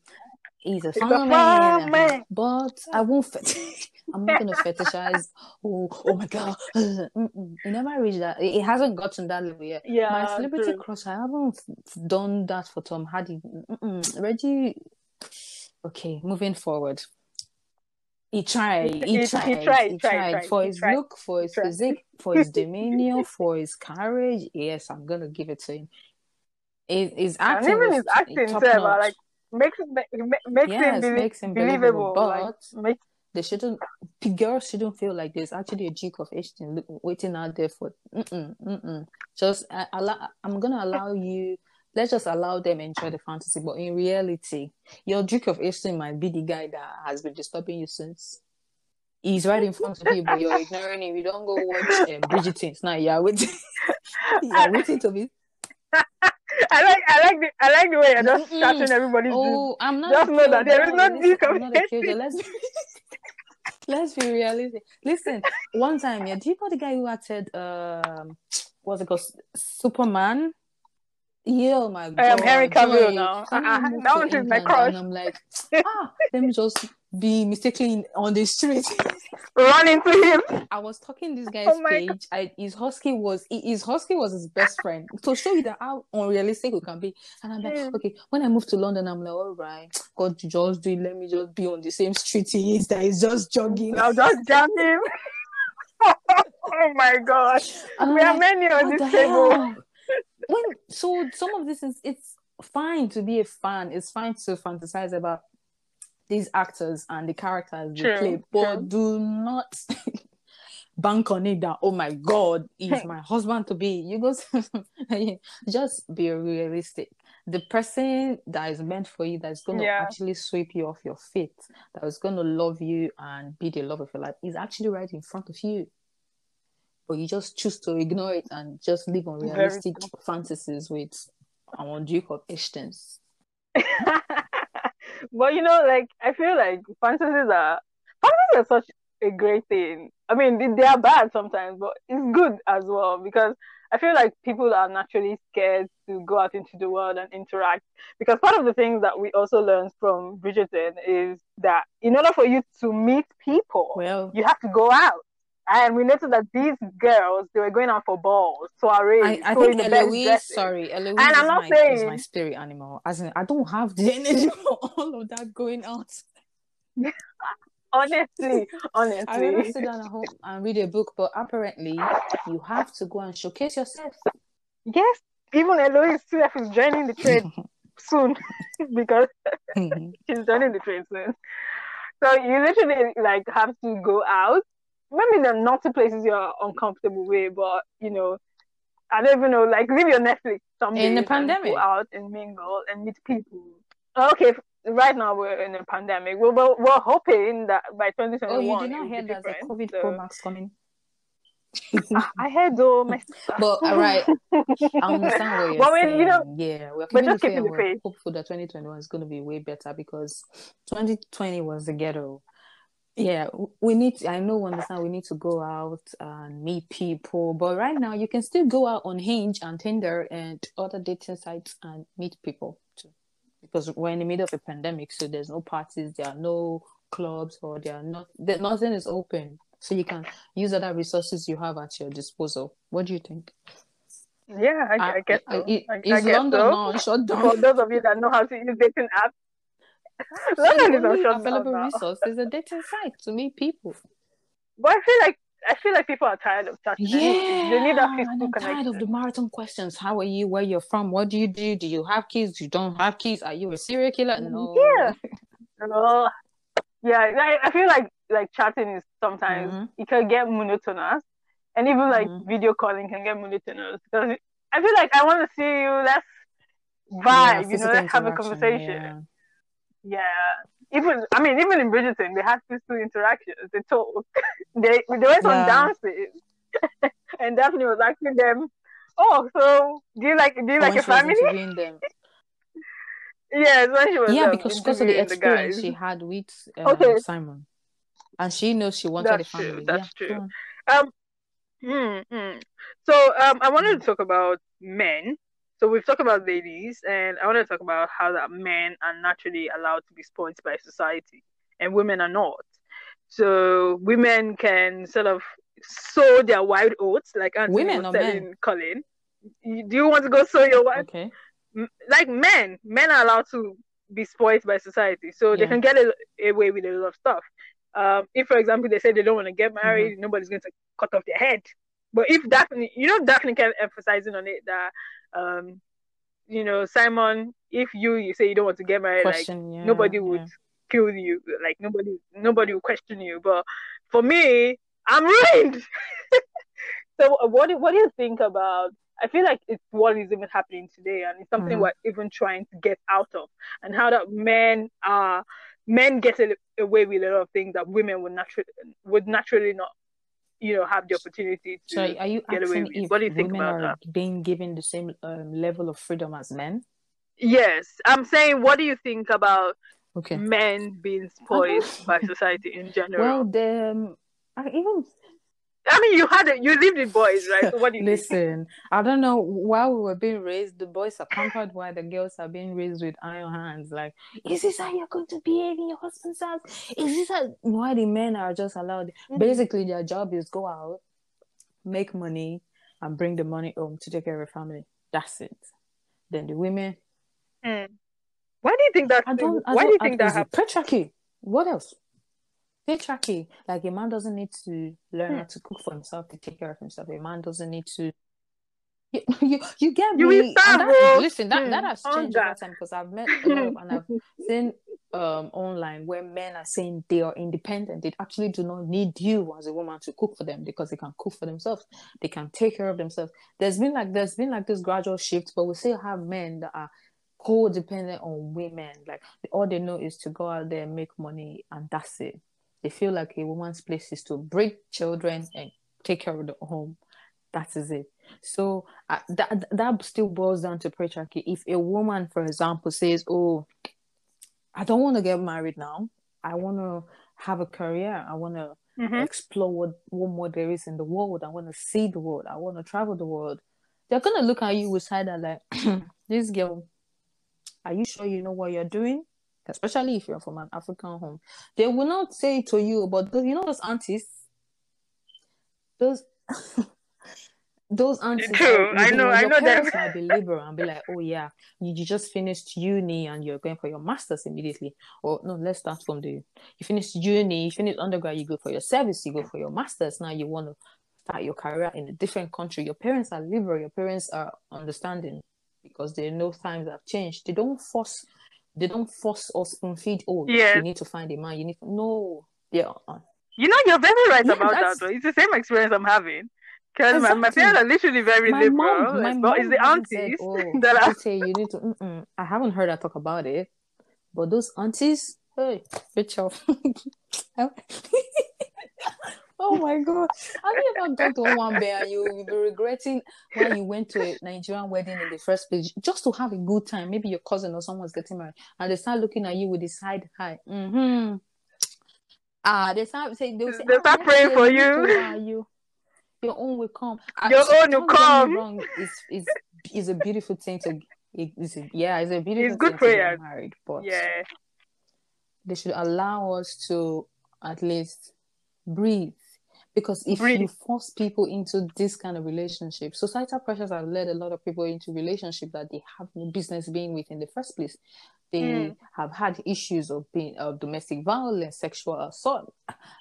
He's a He's man. uh-huh. man. But I won't. Fet- I'm not gonna fetishize. Oh, oh my god! It never reached that. It hasn't gotten that level yet. Yeah, My celebrity true. crush, I haven't done that for Tom Hardy. Mm-mm. Reggie, okay, moving forward. He tried, he, He- he tried, tried, he tried, tried, tried, for his tried, look, for his tried. physique, for his demeanor, for his courage. Yes, I'm gonna give it to him. His, his And acting even his acting notch. like makes it ma- ma- makes him Yes, belie- makes him believable. believable, Like but makes they shouldn't p- girls shouldn't feel like there's actually a Duke of Hastings waiting out there for mm-mm, mm-mm. just I, allow, I'm gonna allow you let's just allow them enjoy the fantasy but in reality your Duke of Hastings might be the guy that has been disturbing you since he's right in front of you but you're ignoring him you don't go watch um, Bridgerton now you're waiting you're waiting to be I like I like the I like the way you're just Mm-mm. shattering everybody's. Oh, I'm not Just know that there is no Listen, Duke of I'm not a Hastings. killjoy. Let's be, let's be realistic. Listen, one time, yeah, do you know the guy who acted um what's it called? Superman? Yeah, oh my god. am Henry Cavill now. I Uh-uh. That to one is my crush. And I'm like, ah, let me just be mistaken on the street. Run into him. I was talking this guy's Oh page. I, his husky was his husky was his best friend to show you that how unrealistic we can be. And I'm like, Mm. okay. When I moved to London, I'm like, all right, God, just do it. Let me just be on the same street he is. That is just jogging. I'll just jam him. oh my god. We are like, many on this table. hell? When so some of this is it's fine to be a fan. It's fine to fantasize about these actors and the characters they True, play, but true. do not bank on it that oh my god, he's my husband to be. You go just be realistic. The person that is meant for you, that's going to Yeah. actually sweep you off your feet, that is going to love you and be the love of your life, is actually right in front of you but you just choose to ignore it and just live on realistic fantasies with our Duke of Hastings. but you know, like I feel like fantasies are fantasies are such a great thing. I mean, they, they are bad sometimes, but it's good as well because I feel like people are naturally scared to go out into the world and interact. Because part of the things that we also learned from Bridgerton is that in order for you to meet people, Well, you have to go out. And we noticed that these girls, they were going out for balls, soirees, I, I think the best Eloise, sorry, Eloise And I'm is, not my, is my spirit animal. As in, I don't have the energy for all of that going out. Honestly, honestly, I rather honestly. sit down at home and read a book, but apparently you have to go and showcase yourself. Yes, even Eloise Swift is joining the trade soon because mm-hmm. she's joining the trade soon. So you literally like have to go out. Maybe there are to places you're uncomfortable with, but you know, I don't even know. Like leave your Netflix some In the pandemic. go out and mingle and meet people. Oh, okay, right now we're in a pandemic. We're, we're, we're hoping that by 2021 oh, you did not hear there's a COVID So- Pro Max coming? I heard though, my sister. But all right, I understand what you're But when, saying. you know, yeah, we're we're just keeping the faith. hopeful that 2021 is going to be way better because 2020 was the ghetto. Yeah, we need. to, I know, understand. We need to go out and meet people, but right now you can still go out on Hinge and Tinder and other dating sites and meet people too, because we're in the middle of a pandemic, so there's no parties, there are no clubs, or there are not. There, nothing is open, so you can use other resources you have at your disposal. What do you think? Yeah, I, I, I guess so. It, I, is guess London so. now shut down? For those of you that know how to use dating apps, So the only available resource is a dating site to meet people. But I feel like I feel like people are tired of chatting. Yeah, they need that physical I'm tired of the marathon questions. How are you? Where you're from? What do you do? Do you have kids? You don't have kids? Are you a serial killer? No. Yeah. Oh, yeah, I, feel like like chatting is sometimes Mhm. it can get monotonous, and even like Mhm. video calling can get monotonous because I feel like I want to see you. Let's Yeah, vibe, you know, let's have a conversation. yeah. Yeah. Even I mean, even in Bridgerton, they had physical interactions. They talk. they they went on dances, and Daphne was asking them, "Oh, so do you like do you Or like a family?" them. Yes, when she was Yeah, um, because because of the interviewing the experience she had with um, Okay. Simon, and she knows she wanted That's a true, family. that's yeah, true. on. Um, mm, mm. So um, I wanted to talk about men. So we've talked about ladies, and I want to talk about how that men are naturally allowed to be spoiled by society, and women are not. So women can sort of sow their wild oats, like Anthony Women was telling Colin. Do you want to go sow your wild? Okay. Like men, men are allowed to be spoiled by society, so they can get away with a lot of stuff. Um, if, for example, they say they don't want to get married, Mm-hmm. nobody's going to cut off their head. But if Daphne, you know, Daphne kept emphasizing on it that, um, you know, Simon, if you you say you don't want to get married, Question. like yeah, nobody would yeah. kill you, like nobody nobody would question you. But for me, I'm ruined. so uh, what do, what do you think about? I feel like it's what is even happening today, and it's something Mhm. we're even trying to get out of, and how that men are men get away with a lot of things that women would naturally would naturally not, you know, have the opportunity to. So are you get away with. if What do you think women about are being given the same um, level of freedom as men? Yes, I'm saying, what do you think about Okay. men being spoiled by society in general? Well, the um, I even I mean, you had it, you lived with boys, right? So what do you listen. I don't know. why we were being raised, the boys are pampered while the girls are being raised with iron hands. Like, is this how you're going to behave in your husband's house? Is this how? Why the men are just allowed? Mhm. Basically, their job is go out, make money, and bring the money home to take care of your family. That's it. Then the women. Mm. Why do you think that? I don't. I why do don't, you think I, that patriarchy? What else? Patriarchy. Like a man doesn't need to learn Hmm. how to cook for himself to take care of himself. A man doesn't need to. You, you, you get You me. will And starve, that- listen, that, that has changed over time because I've met a lot of and I've seen um online where men are saying they are independent. They actually do not need you as a woman to cook for them because they can cook for themselves. They can take care of themselves. There's been like there's been like this gradual shift, but we still have men that are codependent on women. Like all they know is to go out there and make money and that's it. They feel like a woman's place is to bring children and take care of the home. That is it. So uh, that that still boils down to patriarchy. If a woman, for example, says, "Oh, I don't want to get married now. I want to have a career. I want to Mhm. explore what what more there is in the world. I want to see the world. I want to travel the world." They're gonna look at you with side eye like, "This girl, are you sure you know what you're doing?" Especially if you're from an African home, they will not say to you, but those, you know those aunties, those those aunties. True. I know- I know them. might be liberal and be like, "Oh yeah, you, you just finished uni and you're going for your masters immediately." Or no, let's start from the you finished uni, you finished undergrad, you go for your service, you go for your masters. Now you want to start your career in a different country. Your parents are liberal. Your parents are understanding because they know times have changed. They don't force. They don't force us spoon feed. Oh, Yes. you need to find a man. You need to, no. Yeah. uh, You know, you're very right Yeah, about that. Though. It's the same experience I'm having. Because my, my parents are literally very my liberal, mom, my but mom it's the hasn't said, aunties oh, that are. say you need to. Mm-mm. I haven't heard her talk about it, but those aunties, hey, bitch off. oh my god! Have you ever gone to one bear and you will be regretting why you went to a Nigerian wedding in the first place just to have a good time? Maybe your cousin or someone's getting married, and they start looking at you with this side eye. Mm-hmm. Ah, they start saying they'll say, They "Ah, start praying for you." to, you your own will come. Ah, Your so own will don't get me come. Wrong. It's, it's, it's a beautiful thing to. It, it's a, yeah, it's a beautiful good thing to prayer. get married, but Yeah. they should allow us to at least breathe Because if Really? you force people into this kind of relationship, societal pressures have led a lot of people into relationships that they have no business being with in the first place. They Mm. have had issues of being of domestic violence, sexual assault.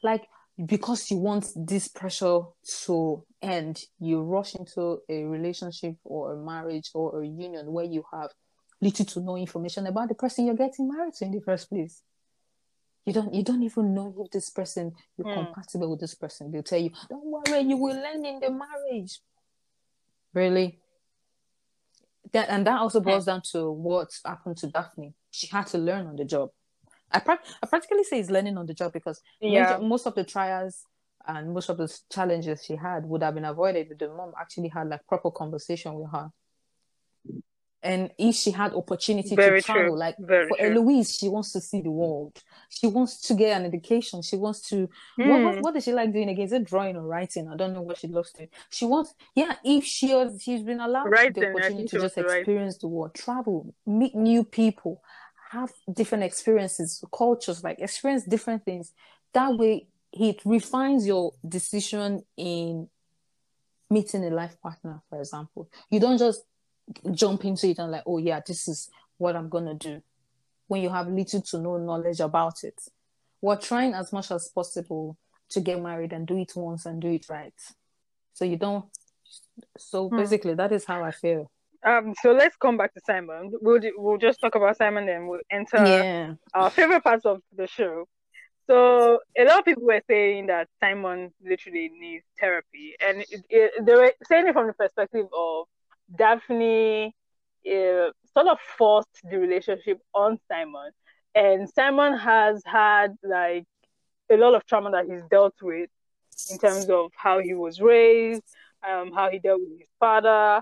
Like because you want this pressure to end, you rush into a relationship or a marriage or a union where you have little to no information about the person you're getting married to in the first place. You don't you don't even know if this person you're Hmm. compatible with this person. They'll tell you, Don't worry, you will learn in the marriage. Really? That and that also boils down to what happened to Daphne. She had to learn on the job. I, prac I practically say it's learning on the job because Yeah. most of the trials and most of the challenges she had would have been avoided if the mom actually had like proper conversation with her. And if she had opportunity Very to travel, true. like Very for true. Eloise, she wants to see the world. She wants to get an education. She wants to what, Mm. what what does she like doing again? Is it drawing or writing? I don't know what she loves doing. She wants yeah, if she was she's been allowed Writing, the opportunity to just to experience the world, travel, meet new people, have different experiences, cultures, like experience different things. That way it refines your decision in meeting a life partner, for example. You don't just jump into it and like, oh yeah, this is what I'm gonna do. When you have little to no knowledge about it. We're trying as much as possible to get married and do it once and do it right. So you don't so Hmm. basically that is how I feel. Um, so let's come back to Simon. We'll do- we'll just talk about Simon, then we'll enter yeah. our favorite parts of the show. So a lot of people were saying that Simon literally needs therapy, and it, it, they were saying it from the perspective of Daphne uh, sort of forced the relationship on Simon, and Simon has had like a lot of trauma that he's dealt with in terms of how he was raised, um, how he dealt with his father,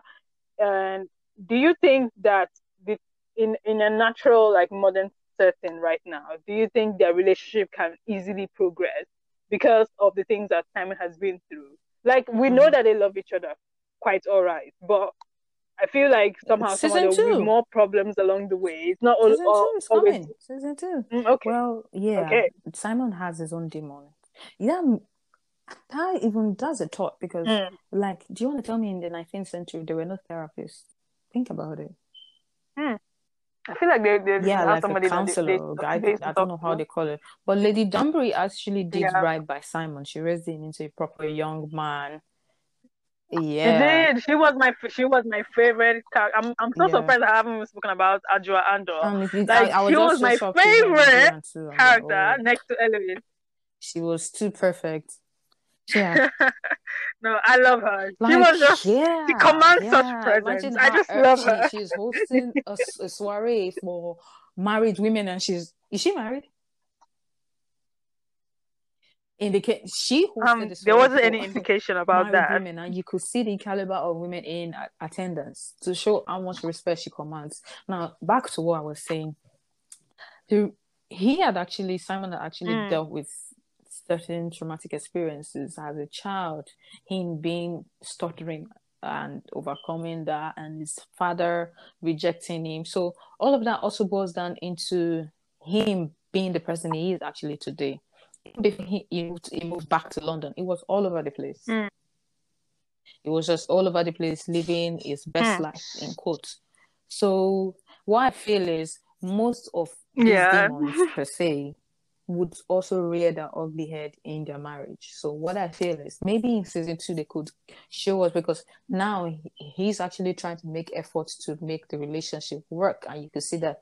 and do you think that the, in in a natural like modern setting right now, do you think their relationship can easily progress because of the things that Simon has been through? Like we know Mhm. that they love each other quite all right, but I feel like somehow Season somehow there will two. be more problems along the way. It's not all, Season all, two is always coming. Season two. Mm, okay. Well, yeah. Okay. Simon has his own demon. Yeah, that even does a thought because, Mm. like, do you want to tell me in the 19th century there were no therapists? Think about it. I feel like they, they Yeah, like somebody a counselor they, or they, guide. they I don't know how they call it. But Lady Danbury actually did Yeah. right by Simon. She raised him into a proper young man. She Yeah. did. She was my she was my favorite character. I'm I'm so Yeah. surprised I haven't spoken about Adjoa Andoh. It- Like, I, I was she was my shocked to hear favorite too. I'm like, character oh, next to Eloise. she was too perfect. Yeah. no, I love her. she was just yeah, she commands such presence. I just uh, love she, her. She's hosting a soiree for married women, and she's is she married? Indicate she Um, the there wasn't any indication about that. women, and you could see the caliber of women in attendance to show how much respect she commands. Now, back to what I was saying. The, he had actually Simon had actually Mm. dealt with certain traumatic experiences as a child, him being stuttering and overcoming that, and his father rejecting him. So all of that also boils down into him being the person he is actually today. Before he, he, moved, he moved back to London, it was all over the place. Mm. It was just all over the place, living his best Mm. life in quotes. So what I feel is most of these Yeah. demons per se would also rear their ugly head in their marriage. So what I feel is maybe in season two they could show us because now he's actually trying to make efforts to make the relationship work, and you can see that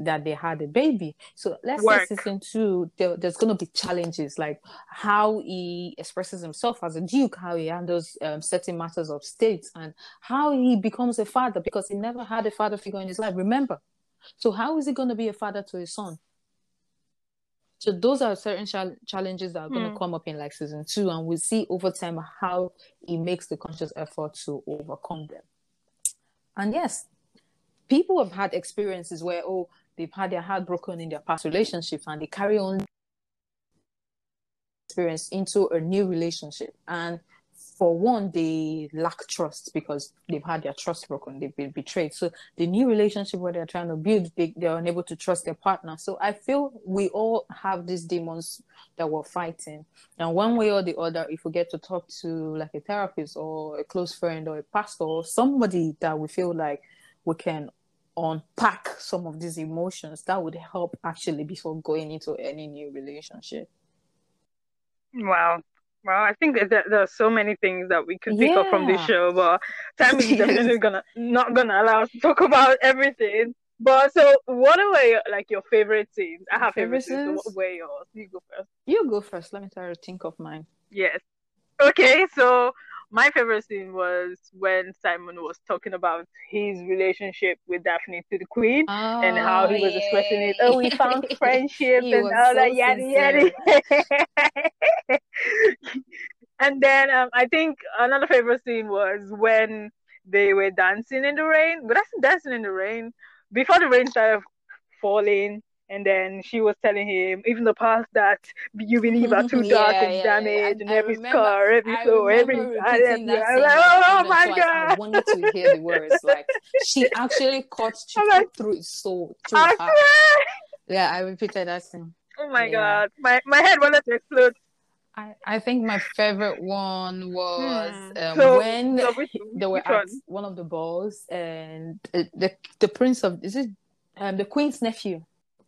that they had a baby. So let's Work. say season two there, there's going to be challenges like how he expresses himself as a duke, how he handles um, certain matters of state, and how he becomes a father because he never had a father figure in his life. Remember, so how is he going to be a father to his son? So those are certain chal- challenges that are going to hmm. come up in like season two, and we'll see over time how he makes the conscious effort to overcome them. And yes, people have had experiences where oh they've had their heart broken in their past relationships, and they carry on experience into a new relationship. And for one, they lack trust because they've had their trust broken, they've been betrayed. So the new relationship where they're trying to build, they, they're unable to trust their partner. So I feel we all have these demons that we're fighting. And one way or the other, if we get to talk to like a therapist or a close friend or a pastor or somebody that we feel like we can unpack some of these emotions, that would help actually before going into any new relationship. Wow. Well, I think that there, there are so many things that we could pick up from this show, but time is definitely gonna not gonna allow us to talk about everything. But so, what are your, like your favorite scenes? I have favorite, Favorite scenes. So what were yours? You go first. You go first. Let me try to think of mine. Yes. Okay, so my favorite scene was when Simon was talking about his relationship with Daphne to the Queen and how he was expressing it. Oh, we found friendship and all that so yada yada. and then um, I think another favorite scene was when they were dancing in the rain. But that's dancing in the rain before the rain started falling. And then she was telling him, even the paths that you believe are too dark Yeah, and yeah, damaged, yeah. and I every remember- scar, every soul, every. I, that I was like, oh my twice. I wanted to hear the words. Like she actually she like, through his soul, through I his Yeah, I repeated that scene. Oh my god, my my head wanted to explode. I, I think my favorite one was Hmm. um, So- when so which- they were at one? one of the balls and the the, the prince of is it um the queen's nephew,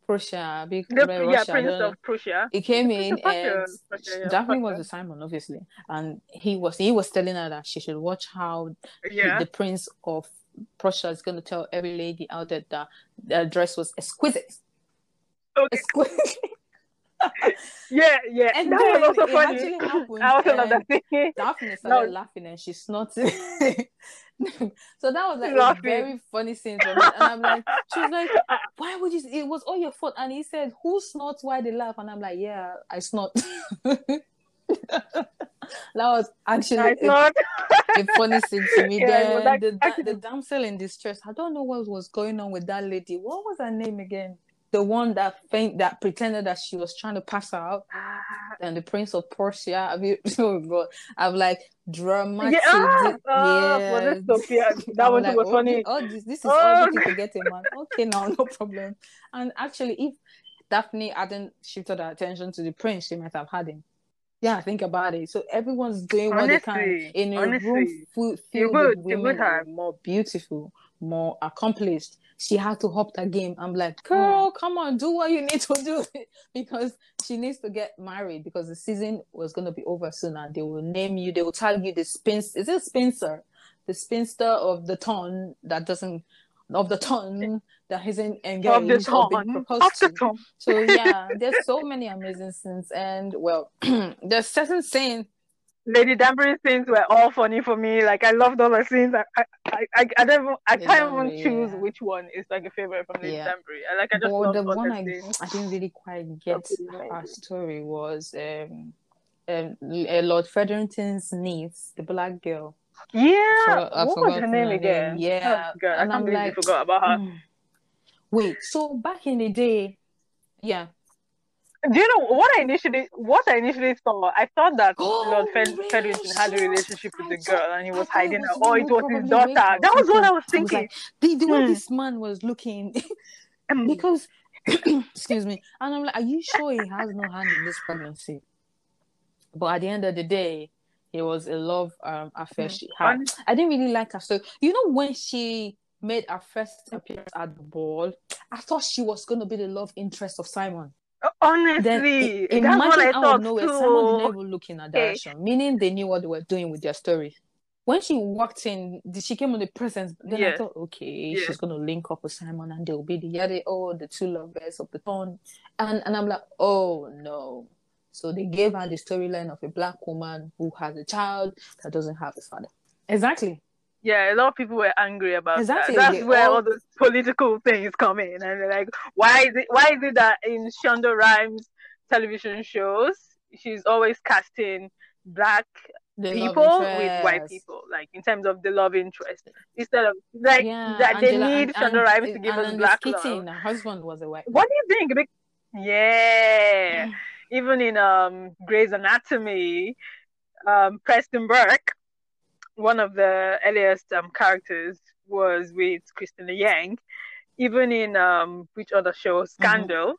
Prussia, big The, yeah, I Prince of Prussia. He came in Prussia, and Prussia, yeah, Daphne was Prussia. the Simon, obviously, and he was he was telling her that she should watch how Yeah. the Prince of Prussia is going to tell every lady out there that the dress was exquisite, Okay. exquisite. Yeah, yeah. And that then was also it funny. actually happened, I also love that eh? thing. Daphne started No. laughing and she snorted. so that was like a very funny scene for me. And I'm like, she was like, why would you? It was all your fault. And he said, who snorts why they laugh? And I'm like, yeah, I snort. that was actually a, a funny scene to me. Yeah, then like- the, the damsel in distress. I don't know what was going on with that lady. What was her name again? The one that faint that pretended that she was trying to pass out and the Prince of Prussia. Mean, oh god, I'm like dramatic. Yeah, ah, ah, Sophia? That one like, was oh, funny. Oh, this, this is Oh, all you can get a man. Okay, now no problem. And actually, if Daphne hadn't shifted her attention to the prince, she might have had him. Yeah, think about it. So everyone's doing what they can Honestly, in a room honestly, full, you filled would, with women would have. more beautiful, more accomplished. She had to hop that game. I'm like, Mm. girl, come on, do what you need to do because she needs to get married because the season was gonna be over soon and they will name you, they will tag you the spinster. Is it Spencer? The spinster of the ton that doesn't of the ton that isn't engaged Of the ton. proposed Of the to. ton. So yeah, there's so many amazing scenes, and well, there's certain scene. Lady Danbury's scenes were all funny for me. Like I loved all the scenes. I I I, I, don't even, I can't even Danbury, choose yeah. which one is like a favorite from Lady Yeah. Danbury. I like I just love the one I, scenes. I didn't really quite get her story was um, um uh, Lord Featherington's niece, the black girl. Yeah. forgot- I what was her name again? Yeah, Oh, God, I and can't I'm believe like, you forgot about her. "Hmm." Wait, so back in the day, yeah. Do you know what I initially what I initially thought? I thought that Oh, Lord Fed- Featherington had a relationship with the girl and he was hiding her. Oh, it was his daughter. That was what I was thinking. like, the, the way Hmm. this man was looking, Um, because excuse me and i'm like are you sure he has no hand in this pregnancy but at the end of the day it was a love um affair Hmm. she had i didn't really like her so you know when she made her first appearance at the ball i thought she was going to be the love interest of simon Honestly, then i- that's what I imagine out thought of nowhere too. simon didn't even look in her Okay. meaning they knew what they were doing with their story when she walked in, she came on the presence. Then I thought, okay, Yes. she's gonna link up with Simon, and they'll be the yada, oh, the two lovers of the town, and and I'm like, oh no. So they gave her the storyline of a black woman who has a child that doesn't have a father. Exactly. Yeah, a lot of people were angry about Exactly, that. That's they where all- all those political things come in, and they're like, why is it? Why is it that in Shonda Rhimes television shows she's always casting black The people with white people, like in terms of the love interest, instead of like Yeah, that they Angela- need and- Shonda and- Rhimes to give and us in black the skitting, love. her husband was a white. What do you think? Bec- Yeah, even in um Grey's Anatomy, um, Preston Burke, one of the earliest um, characters, was with Cristina Yang. Even in um, which other show, Mm-hmm. Scandal.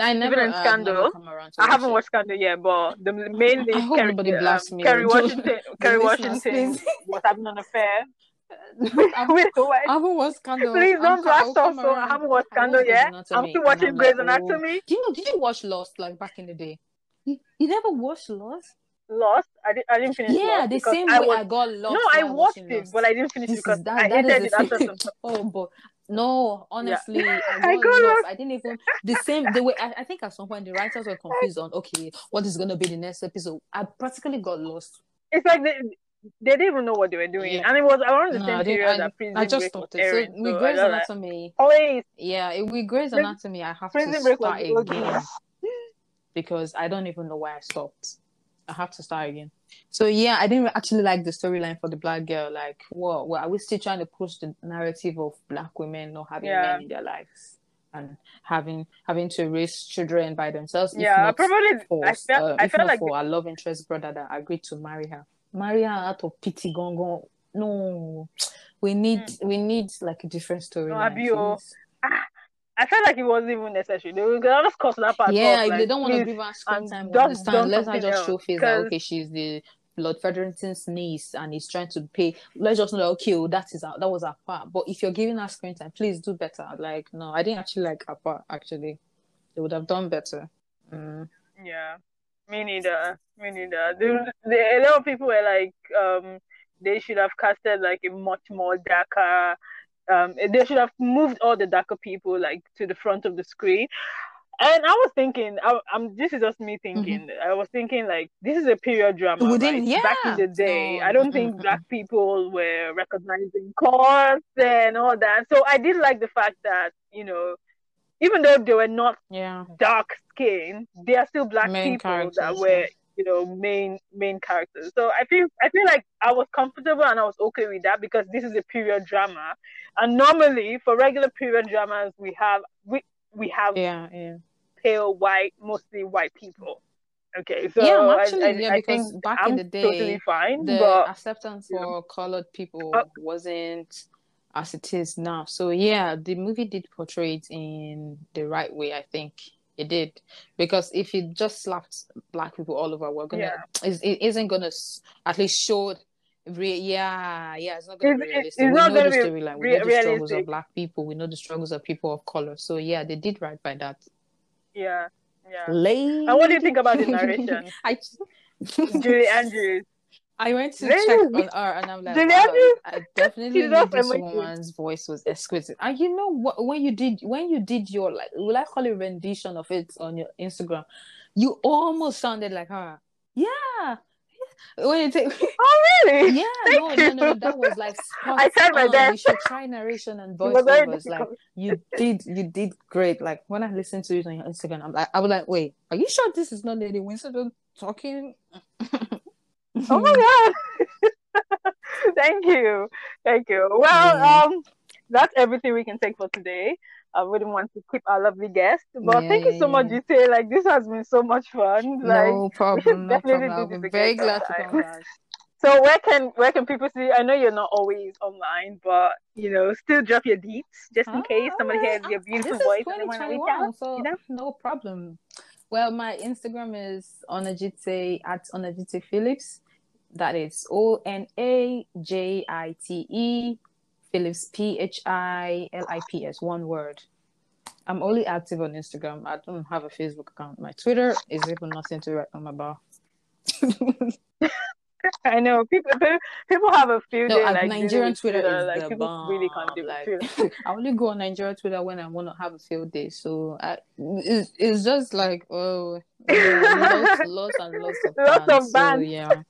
I never, Even in I've never Scandal, come around to I haven't watched Scandal yet, but the main lead, I hope Kerry, um, me. Kerry Washington, Kerry Washington was having an affair I've- with a white I haven't watched Scandal. Please I'm don't blast I'll us. So I haven't watched I Scandal watched Grey's yet. I'm Anatomy, still and watching I'm Grey's like, oh. Anatomy. Do you know? Did you watch Lost like back in the day? You, you never watched Lost? Lost. I, didn't, I didn't finish Yeah, the same I way was. I got lost. no, I watched it, Lost. but I didn't finish This because that. I That hated is it after some. Oh, but no, honestly, I got, I got lost. I didn't even the same. The way I, I think at some point the writers were confused on okay, what is gonna be the next episode. I practically got lost. It's like they, they didn't even know what they were doing, Yeah. and it was around the No, same period I, that Prison I just stopped it. airing. So with So Grey's like, Anatomy, always yeah, it- with Grey's Anatomy, I have Prison to start again because I don't even know why I stopped. I have to start again. So yeah, I didn't actually like the storyline for the black girl. Like, what? Well, are we still trying to push the narrative of black women not having Yeah. men in their lives and having having to raise children by themselves? yeah. Probably for, I felt uh, I felt like for our love interest brother that agreed to marry her. Marry her out of pity, gone. No, we need we need like a different oh. please. I felt like it wasn't even necessary. They were gonna just cut that part Yeah, off. if like, they don't want to give her screen time, we understand. done Let her something just show face that okay, she's the Lord Featherington's niece and he's trying to pay. Let's just know that okay, oh, that is our, that was our part. But if you're giving her screen time, please do better. Like no, I didn't actually like her part. Actually, they would have done better. Mm. Yeah, me neither. Me neither. The, the, a lot of people were like, um, they should have casted like a much more darker. Um, they should have moved all the darker people like to the front of the screen. And I was thinking, I, I'm. This is just me thinking. I was thinking like this is a period drama. Within- right? Back in the day, No, I don't think black people were recognizing courts and all that. So I did like the fact that you know, even though they were not Yeah, dark skin, they are still black Main people that were, yeah. You know, main main characters. So I feel I feel like I was comfortable and I was okay with that because this is a period drama, and normally for regular period dramas we have we we have yeah, yeah. pale white, mostly white people. Okay, so yeah, I'm actually I, yeah I because think back I'm in the day, totally fine, the but acceptance you know. for colored people Uh, wasn't as it is now. So yeah, the movie did portray it in the right way. I think it did because if it just slapped black people all over, we're gonna Yeah. is it isn't gonna at least show. Re- yeah, yeah, it's not gonna be It's- it's- realistic. it's we not know the gonna be storyline. We re- know the struggles of black people. We know the struggles of people of color. So yeah, they did right by that. yeah, yeah. Lady. And what do you think about the narration? I Julie Andrews. I went to check on her and I'm like, wow, I definitely knew this woman's voice was exquisite. And you know what? When you did, when you did your like, will I call it rendition of it on your Instagram? You almost sounded like her. Yeah. When you take, Oh really? yeah, no, no, no, no, that was like I tried my best. You should try narration and voiceovers. Like you did, you did great. Like when I listened to it on your Instagram, I'm like, I was like, wait, are you sure this is not Lady Whistledown talking? Oh my god. Thank you. Thank you. Well, um that's everything we can take for today. I wouldn't want to keep our lovely guest. But Yeah, thank you so much, yeah. Gite. Like this has been so much fun. Like no problem, no definitely problem. I'll do be this very glad to come back. so where can where can people see I know you're not always online, but you know, still drop your deets just in case somebody hears your ah, beautiful voice and they want to reach out. so you know? no problem. Well, my Instagram is onajite at onajite Philips. That is O N A J I T E Philips P H I L I P S one word. I'm only active on Instagram. I don't have a Facebook account. My Twitter is even nothing to write on about. I know people people, have a few No, day uh, like Nigerian with Twitter is like the people bomb. really can't do like, Twitter. I only go on Nigerian Twitter when I want to have a field day. So I, it's, it's just like oh, yeah, lots, lots and lots of Lots of bans. So yeah,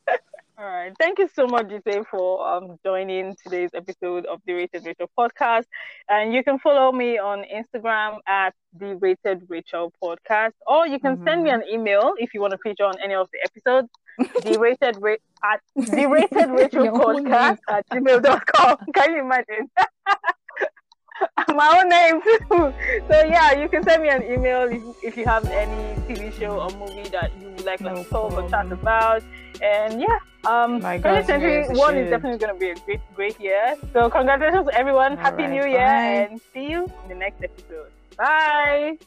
All right. Thank you so much, Jose, for um, joining today's episode of the Rated Rachel podcast. And you can follow me on Instagram at the Rated Rachel podcast, or you can send me Mm-hmm. an email if you want to feature on any of the episodes. The rated ra- at the Rated Rachel podcast at gmail.com. Can you imagine? my own name too. So yeah, you can send me an email if, if you have any TV show or movie that you would like No talk or chat about. And yeah, um, My God, 2021 yes, is definitely going to be a great, great year. So congratulations to everyone. All Happy right, New Year, bye. and see you in the next episode. Bye.